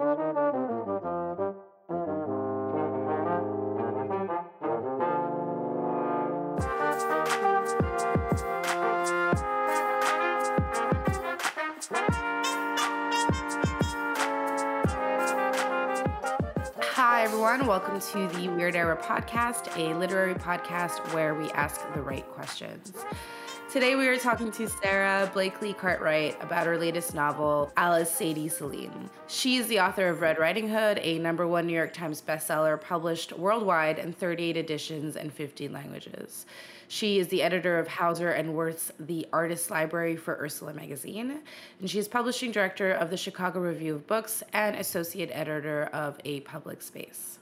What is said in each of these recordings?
Hi, everyone. Welcome to the Weird Era podcast, a literary podcast where we ask the right questions. Today, we are talking to Sarah Blakley Cartwright about her latest novel, Alice Sadie Celine. She is the author of Red Riding Hood, a number one New York Times bestseller published worldwide in 38 editions and 15 languages. She is the editor of Hauser and Wirth's The Artist Library for Ursula magazine, and she is publishing director of the Chicago Review of Books and associate editor of A Public Space.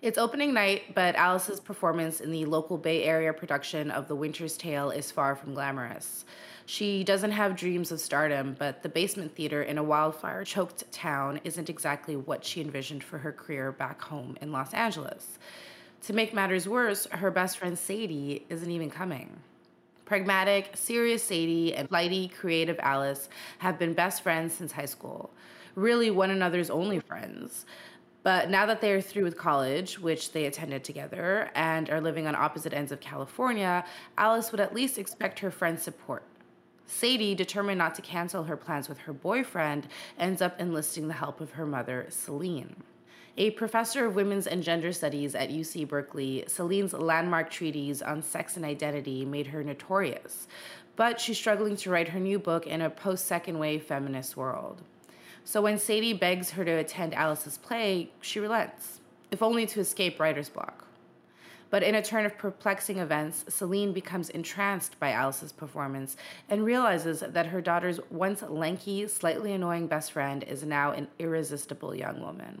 It's opening night, but Alice's performance in the local Bay Area production of The Winter's Tale is far from glamorous. She doesn't have dreams of stardom, but the basement theater in a wildfire choked town isn't exactly what she envisioned for her career back home in Los Angeles. To make matters worse, her best friend Sadie isn't even coming. Pragmatic, serious Sadie and flighty, creative Alice have been best friends since high school, really one another's only friends. But now that they are through with college, which they attended together, and are living on opposite ends of California, Alice would at least expect her friend's support. Sadie, determined not to cancel her plans with her boyfriend, ends up enlisting the help of her mother, Celine. A professor of women's and gender studies at UC Berkeley, Celine's landmark treatise on sex and identity made her notorious, but she's struggling to write her new book in a post second wave feminist world. So when Sadie begs her to attend Alice's play, she relents, if only to escape writer's block. But in a turn of perplexing events, Celine becomes entranced by Alice's performance and realizes that her daughter's once lanky, slightly annoying best friend is now an irresistible young woman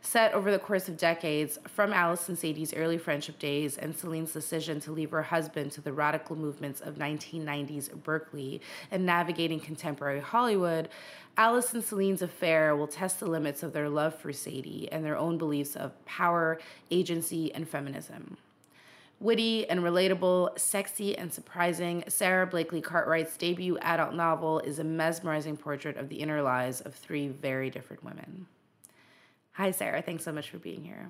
set over the course of decades from Alice and Sadie's early friendship days and Celine's decision to leave her husband to the radical movements of 1990s Berkeley and navigating contemporary Hollywood, Alice and Celine's affair will test the limits of their love for Sadie and their own beliefs of power, agency, and feminism. Witty and relatable, sexy and surprising, Sarah Blakley Cartwright's debut adult novel is a mesmerizing portrait of the inner lives of three very different women. Hi, Sarah. Thanks so much for being here.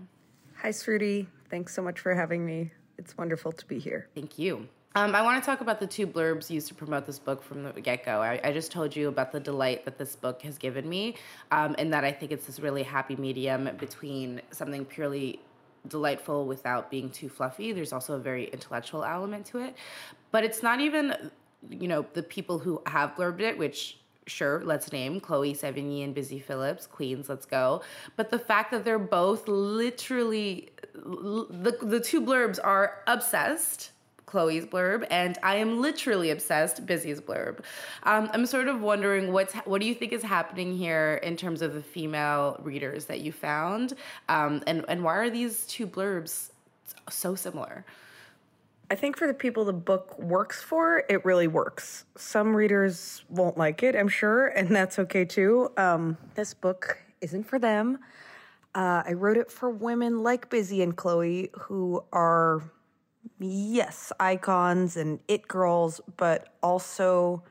Hi, Sruti. Thanks so much for having me. It's wonderful to be here. Thank you. Um, I want to talk about the two blurbs used to promote this book from the get go. I, I, just told you about the delight that this book has given me, um, and that I think it's this really happy medium between something purely delightful without being too fluffy. There's also a very intellectual element to it. But it's not even, you know, the people who have blurbed it, which sure, let's name Chloe Sevigny and Busy Phillips, queens, let's go. But the fact that they're both literally, the, the two blurbs are obsessed. Chloe's blurb, and I am literally obsessed. Busy's blurb. Um, I'm sort of wondering what's what do you think is happening here in terms of the female readers that you found, um, and and why are these two blurbs so similar? I think for the people the book works for, it really works. Some readers won't like it, I'm sure, and that's okay too. Um, this book isn't for them. Uh, I wrote it for women like Busy and Chloe who are, yes, icons and it girls, but also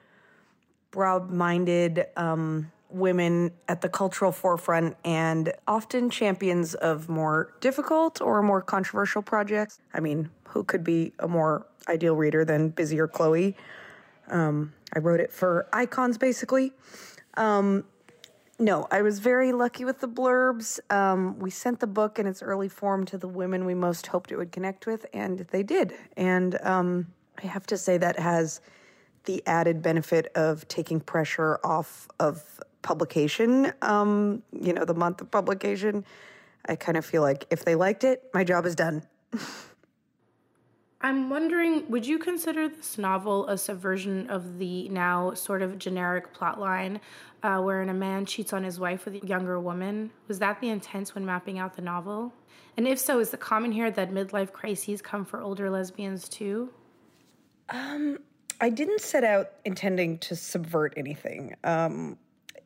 broad minded, um, women at the cultural forefront and often champions of more difficult or more controversial projects. I mean, who could be a more ideal reader than Busy or Chloe? Um, I wrote it for icons, basically. Um, no, I was very lucky with the blurbs. Um, we sent the book in its early form to the women we most hoped it would connect with, and they did. And um, I have to say that has the added benefit of taking pressure off of publication, um, you know, the month of publication, I kind of feel like if they liked it, my job is done. I'm wondering, would you consider this novel a subversion of the now sort of generic plotline uh, wherein a man cheats on his wife with a younger woman? Was that the intent when mapping out the novel? And if so, is the common here that midlife crises come for older lesbians too? Um, I didn't set out intending to subvert anything. Um,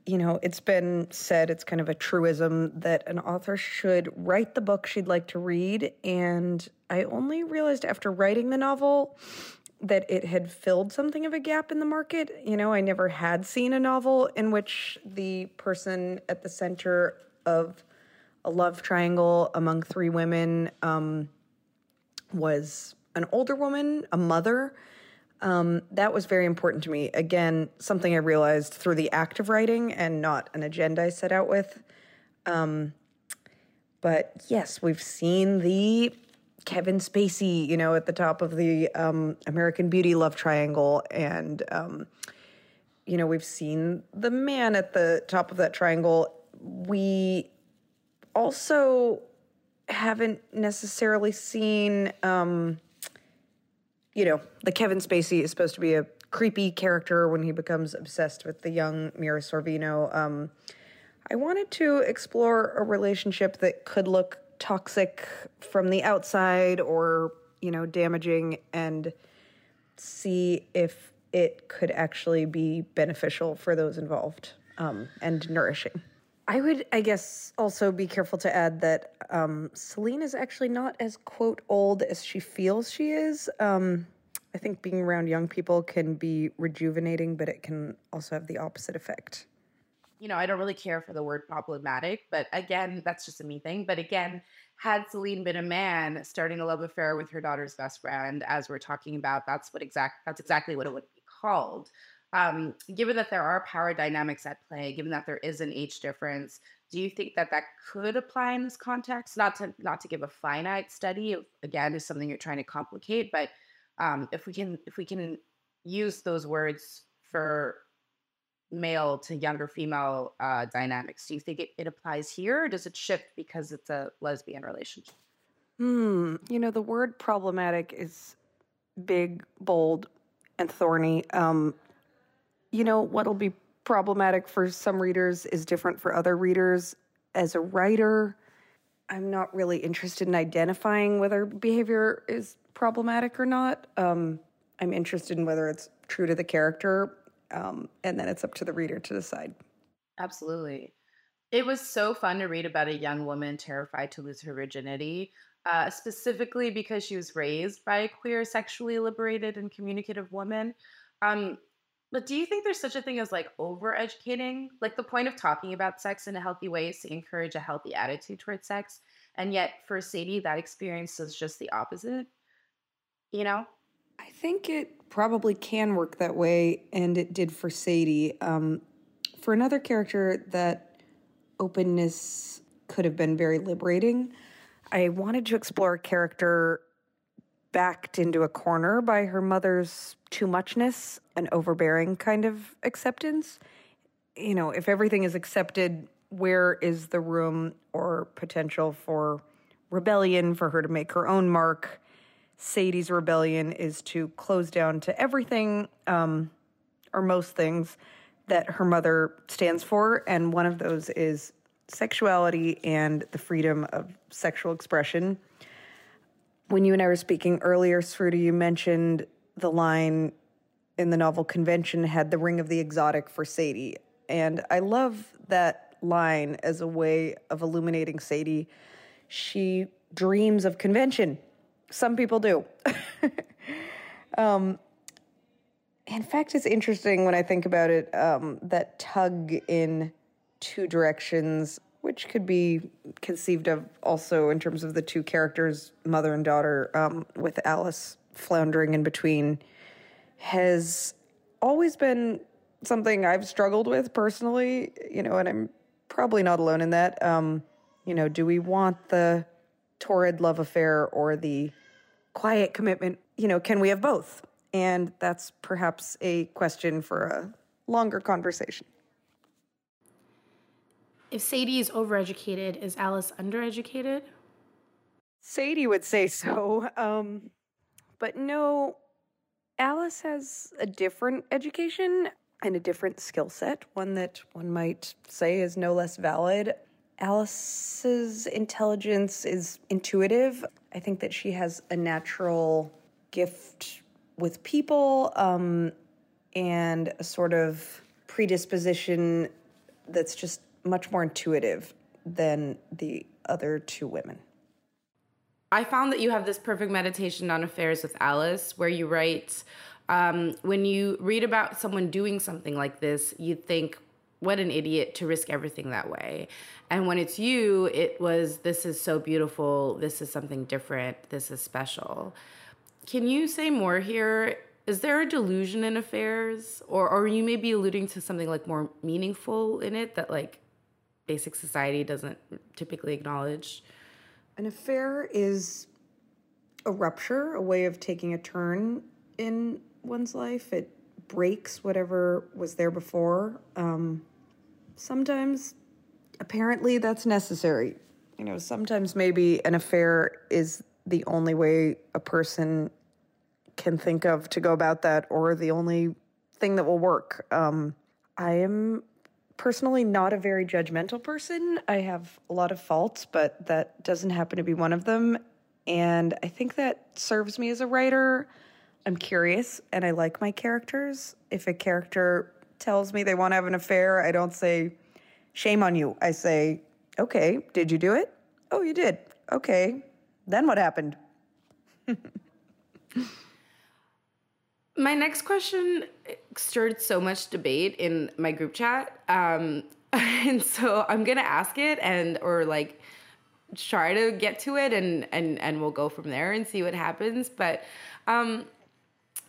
you know, it's been said, it's kind of a truism that an author should write the book she'd like to read. And I only realized after writing the novel that it had filled something of a gap in the market. You know, I never had seen a novel in which the person at the center of a love triangle among three women um, was an older woman, a mother. Um, that was very important to me. Again, something I realized through the act of writing and not an agenda I set out with. Um, but yes, we've seen the Kevin Spacey, you know, at the top of the um, American Beauty love triangle. And, um, you know, we've seen the man at the top of that triangle. We also haven't necessarily seen, um, you know, the Kevin Spacey is supposed to be a creepy character when he becomes obsessed with the young Mira Sorvino. Um, I wanted to explore a relationship that could look toxic from the outside or, you know, damaging and see if it could actually be beneficial for those involved um, and nourishing. I would, I guess, also be careful to add that um, Celine is actually not as quote old as she feels she is. Um, I think being around young people can be rejuvenating, but it can also have the opposite effect. You know, I don't really care for the word problematic, but again, that's just a me thing. But again, had Celine been a man starting a love affair with her daughter's best friend, as we're talking about, that's what exact that's exactly what it would be called. Um, given that there are power dynamics at play, given that there is an age difference, do you think that that could apply in this context? Not to not to give a finite study. Again, is something you're trying to complicate, but um, if we can if we can use those words for male to younger female uh, dynamics. Do you think it, it applies here or does it shift because it's a lesbian relationship? Hmm. You know, the word problematic is big, bold, and thorny. Um, you know, what'll be problematic for some readers is different for other readers. As a writer, I'm not really interested in identifying whether behavior is problematic or not. Um, I'm interested in whether it's true to the character um, and then it's up to the reader to decide. Absolutely. It was so fun to read about a young woman terrified to lose her virginity, uh, specifically because she was raised by a queer, sexually liberated, and communicative woman. Um, but do you think there's such a thing as like overeducating? Like the point of talking about sex in a healthy way is to encourage a healthy attitude towards sex. And yet for Sadie, that experience is just the opposite. You know? I think it probably can work that way, and it did for Sadie. Um, for another character, that openness could have been very liberating. I wanted to explore a character backed into a corner by her mother's too muchness and overbearing kind of acceptance. You know, if everything is accepted, where is the room or potential for rebellion, for her to make her own mark? Sadie's rebellion is to close down to everything, um, or most things, that her mother stands for. And one of those is sexuality and the freedom of sexual expression. When you and I were speaking earlier, Sruti, you mentioned the line in the novel Convention had the ring of the exotic for Sadie. And I love that line as a way of illuminating Sadie. She dreams of convention some people do. um, in fact, it's interesting when I think about it um, that tug in two directions, which could be conceived of also in terms of the two characters, mother and daughter, um, with Alice floundering in between, has always been something I've struggled with personally, you know, and I'm probably not alone in that. Um, you know, do we want the torrid love affair or the quiet commitment, you know, can we have both? And that's perhaps a question for a longer conversation. If Sadie is overeducated, is Alice undereducated? Sadie would say so. Um, but no, Alice has a different education and a different skill set, one that one might say is no less valid. Alice's intelligence is intuitive. I think that she has a natural gift with people um, and a sort of predisposition that's just much more intuitive than the other two women. I found that you have this perfect meditation on affairs with Alice, where you write, um, when you read about someone doing something like this, you think, what an idiot to risk everything that way. And when it's you, it was, this is so beautiful. This is something different. This is special. Can you say more here? Is there a delusion in affairs? Or, or you may be alluding to something like more meaningful in it that like basic society doesn't typically acknowledge? An affair is a rupture, a way of taking a turn in one's life. It breaks whatever was there before. Um, sometimes, apparently, that's necessary. You know, sometimes maybe an affair is the only way a person can think of to go about that, or the only thing that will work. Um, I am personally not a very judgmental person. I have a lot of faults, but that doesn't happen to be one of them. And I think that serves me as a writer. I'm curious and I like my characters. If a character tells me they want to have an affair, I don't say, shame on you. I say, okay, did you do it? Oh, you did. Okay. Then what happened? My next question stirred so much debate in my group chat. Um, and so I'm gonna ask it and or like try to get to it and and and we'll go from there and see what happens. But um,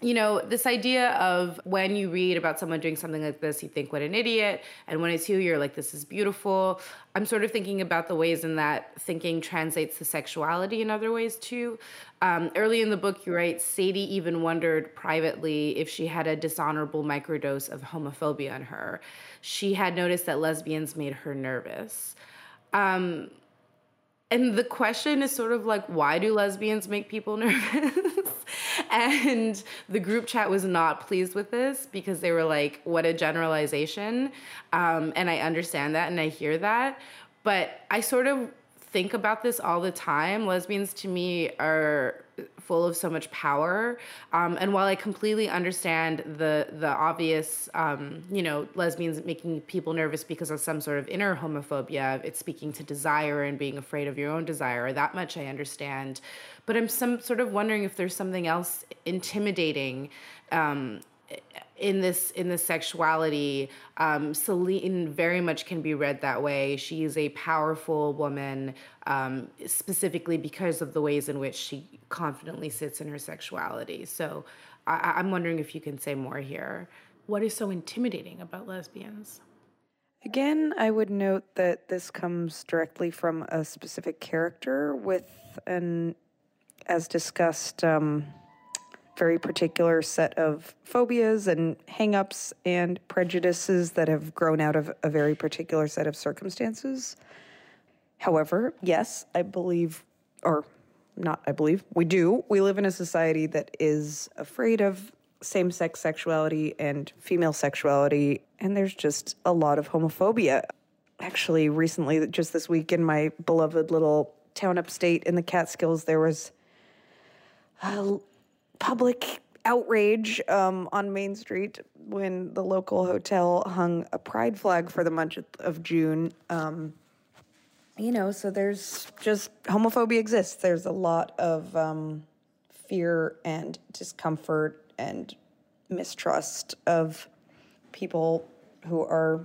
you know, this idea of when you read about someone doing something like this, you think, what an idiot. And when it's you, you're like, this is beautiful. I'm sort of thinking about the ways in that thinking translates to sexuality in other ways too. Um, early in the book, you write, Sadie even wondered privately if she had a dishonorable microdose of homophobia in her. She had noticed that lesbians made her nervous. Um, and the question is sort of like why do lesbians make people nervous? And the group chat was not pleased with this because they were like what a generalization. Um, and i understand that and i hear that. But i sort of think about this all the time. Lesbians to me are full of so much power. Um, and while I completely understand the the obvious, um, you know, lesbians making people nervous because of some sort of inner homophobia, it's speaking to desire and being afraid of your own desire. That much I understand. But I'm some sort of wondering if there's something else intimidating um, in this in this sexuality um, celine very much can be read that way. She is a powerful woman um, specifically because of the ways in which she confidently sits in her sexuality. So I, i'm wondering if you can say more here. What is so intimidating about lesbians? Again, I would note that this comes directly from a specific character with an, as discussed, um, very particular set of phobias and hangups and prejudices that have grown out of a very particular set of circumstances. However, yes, I believe, or not I believe, we do. We live in a society that is afraid of same sex sexuality and female sexuality, and there's just a lot of homophobia. Actually, recently, just this week in my beloved little town upstate in the Catskills, there was public outrage um, on Main Street when the local hotel hung a pride flag for the month of June. Um, you know, so there's just homophobia exists. There's a lot of um, fear and discomfort and mistrust of people who are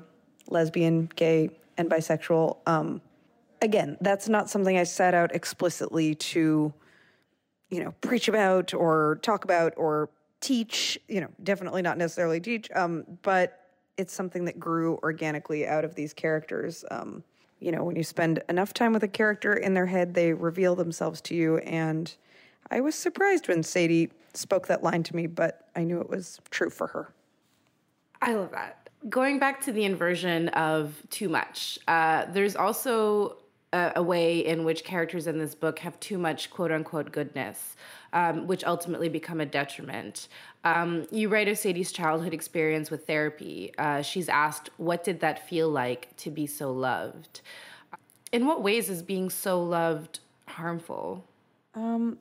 lesbian, gay, and bisexual. Um, again, that's not something I set out explicitly to you know, preach about or talk about or teach, you know, definitely not necessarily teach, um, but it's something that grew organically out of these characters. Um, you know, when you spend enough time with a character in their head, they reveal themselves to you. And I was surprised when Sadie spoke that line to me, but I knew it was true for her. I love that. Going back to the inversion of too much, uh, there's also a, a, way in which characters in this book have too much quote unquote goodness, um, which ultimately become a detriment. Um, you write of Sadie's childhood experience with therapy. Uh, she's asked, What did that feel like to be so loved? In what ways is being so loved harmful? Um,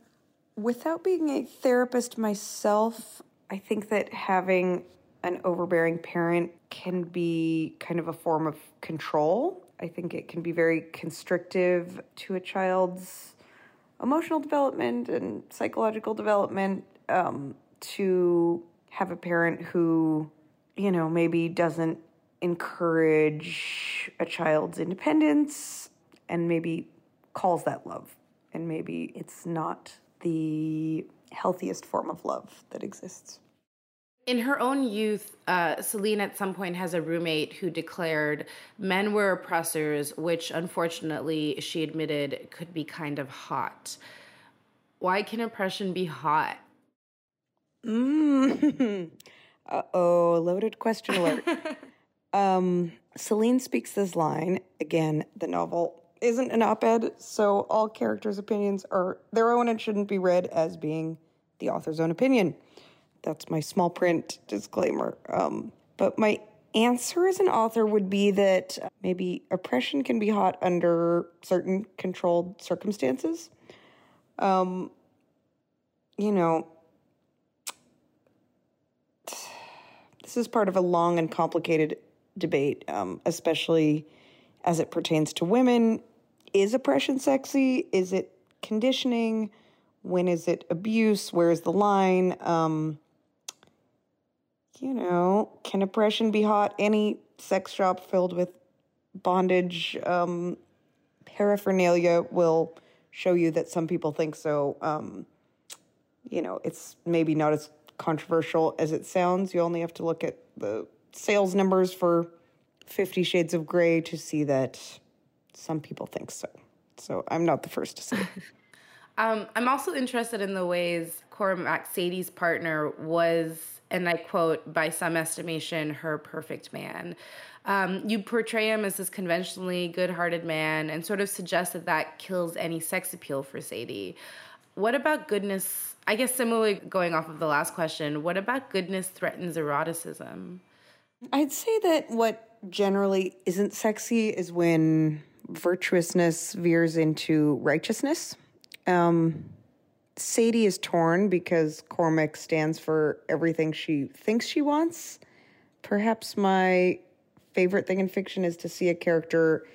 without being a therapist myself, I think that having an overbearing parent can be kind of a form of control I think it can be very constrictive to a child's emotional development and psychological development um, to have a parent who, you know, maybe doesn't encourage a child's independence and maybe calls that love. And maybe it's not the healthiest form of love that exists. In her own youth, uh, Celine at some point has a roommate who declared men were oppressors, which unfortunately she admitted could be kind of hot. Why can oppression be hot? Mm. uh oh, loaded question alert. um, Celine speaks this line again. The novel isn't an op-ed, so all characters' opinions are their own and shouldn't be read as being the author's own opinion. That's my small print disclaimer. Um, but my answer as an author would be that maybe oppression can be hot under certain controlled circumstances. Um, you know, this is part of a long and complicated debate, um, especially as it pertains to women. Is oppression sexy? Is it conditioning? When is it abuse? Where is the line? Um, you know, can oppression be hot? Any sex shop filled with bondage um, paraphernalia will show you that some people think so. Um, you know, it's maybe not as controversial as it sounds. You only have to look at the sales numbers for Fifty Shades of Grey to see that some people think so. So I'm not the first to say. um, I'm also interested in the ways Cormac Sadie's partner was, and I quote, by some estimation, her perfect man. Um, you portray him as this conventionally good hearted man and sort of suggest that that kills any sex appeal for Sadie. What about goodness? I guess similarly going off of the last question, what about goodness threatens eroticism? I'd say that what generally isn't sexy is when virtuousness veers into righteousness. Um, Sadie is torn because Cormac stands for everything she thinks she wants. Perhaps my favorite thing in fiction is to see a character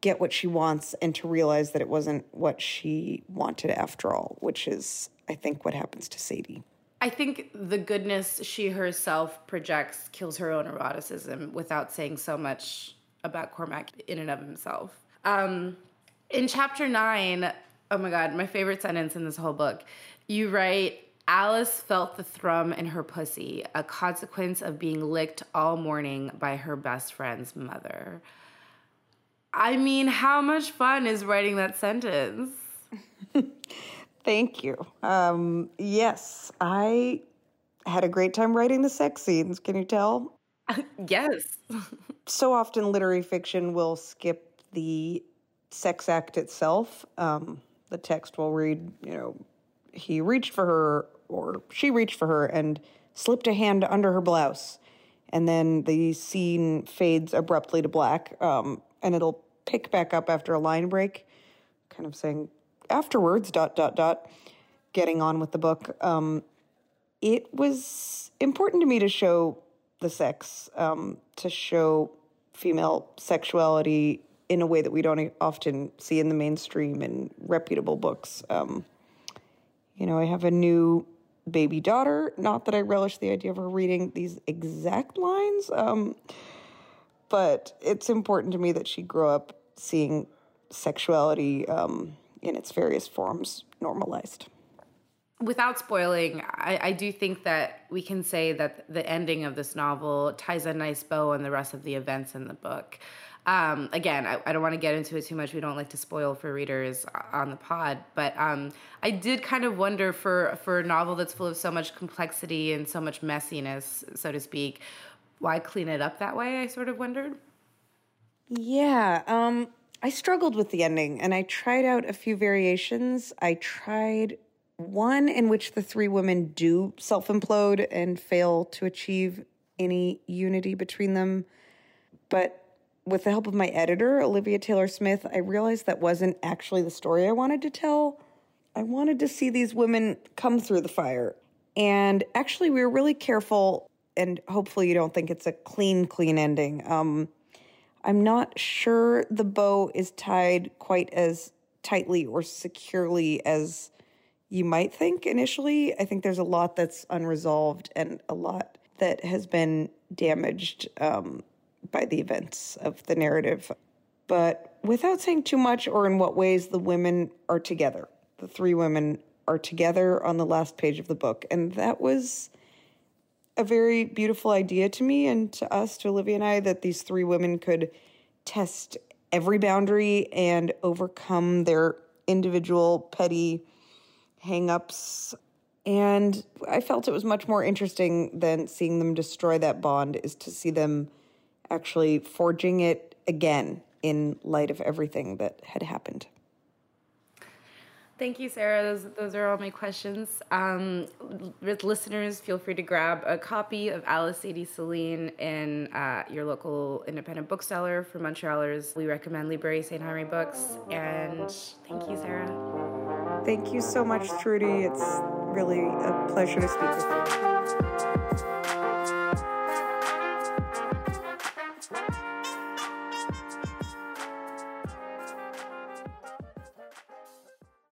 get what she wants and to realize that it wasn't what she wanted after all, which is, I think, what happens to Sadie. I think the goodness she herself projects kills her own eroticism without saying so much about Cormac in and of himself. Um, in chapter nine, oh my God, my favorite sentence in this whole book, you write, Alice felt the thrum in her pussy, a consequence of being licked all morning by her best friend's mother. I mean, how much fun is writing that sentence? Thank you. Um, yes, I had a great time writing the sex scenes. Can you tell? yes. so often, literary fiction will skip the sex act itself. Um, the text will read, you know, he reached for her or she reached for her and slipped a hand under her blouse. And then the scene fades abruptly to black, um, and it'll pick back up after a line break, kind of saying, afterwards, dot, dot, dot, getting on with the book, um, it was important to me to show the sex, um, to show female sexuality in a way that we don't often see in the mainstream and reputable books. Um, you know, I have a new baby daughter. Not that I relish the idea of her reading these exact lines, um, but it's important to me that she grow up seeing sexuality um, in its various forms normalized. Without spoiling, I, I, do think that we can say that the ending of this novel ties a nice bow on the rest of the events in the book. Um, again, I, I, don't want to get into it too much. We don't like to spoil for readers on the pod, but um, I did kind of wonder for for a novel that's full of so much complexity and so much messiness, so to speak, why clean it up that way? I sort of wondered. Yeah, um, I struggled with the ending and I tried out a few variations. I tried one in which the three women do self implode and fail to achieve any unity between them. But with the help of my editor, Olivia Taylor Smith, I realized that wasn't actually the story I wanted to tell. I wanted to see these women come through the fire. And actually, we were really careful, and hopefully, you don't think it's a clean, clean ending. Um, I'm not sure the bow is tied quite as tightly or securely as you might think initially. I think there's a lot that's unresolved and a lot that has been damaged um, by the events of the narrative. But without saying too much or in what ways the women are together, the three women are together on the last page of the book. And that was a very beautiful idea to me and to us, to Olivia and I, that these three women could test every boundary and overcome their individual petty hangups. And I felt it was much more interesting than seeing them destroy that bond, is to see them actually forging it again in light of everything that had happened. Thank you, Sarah. Those, those are all my questions. Um, with listeners, feel free to grab a copy of Alice Sadie Celine in uh, your local independent bookseller. For Montrealers, we recommend Librairie St. Henri Books. And thank you, Sarah. Thank you so much, Trudy. It's really a pleasure to speak with you.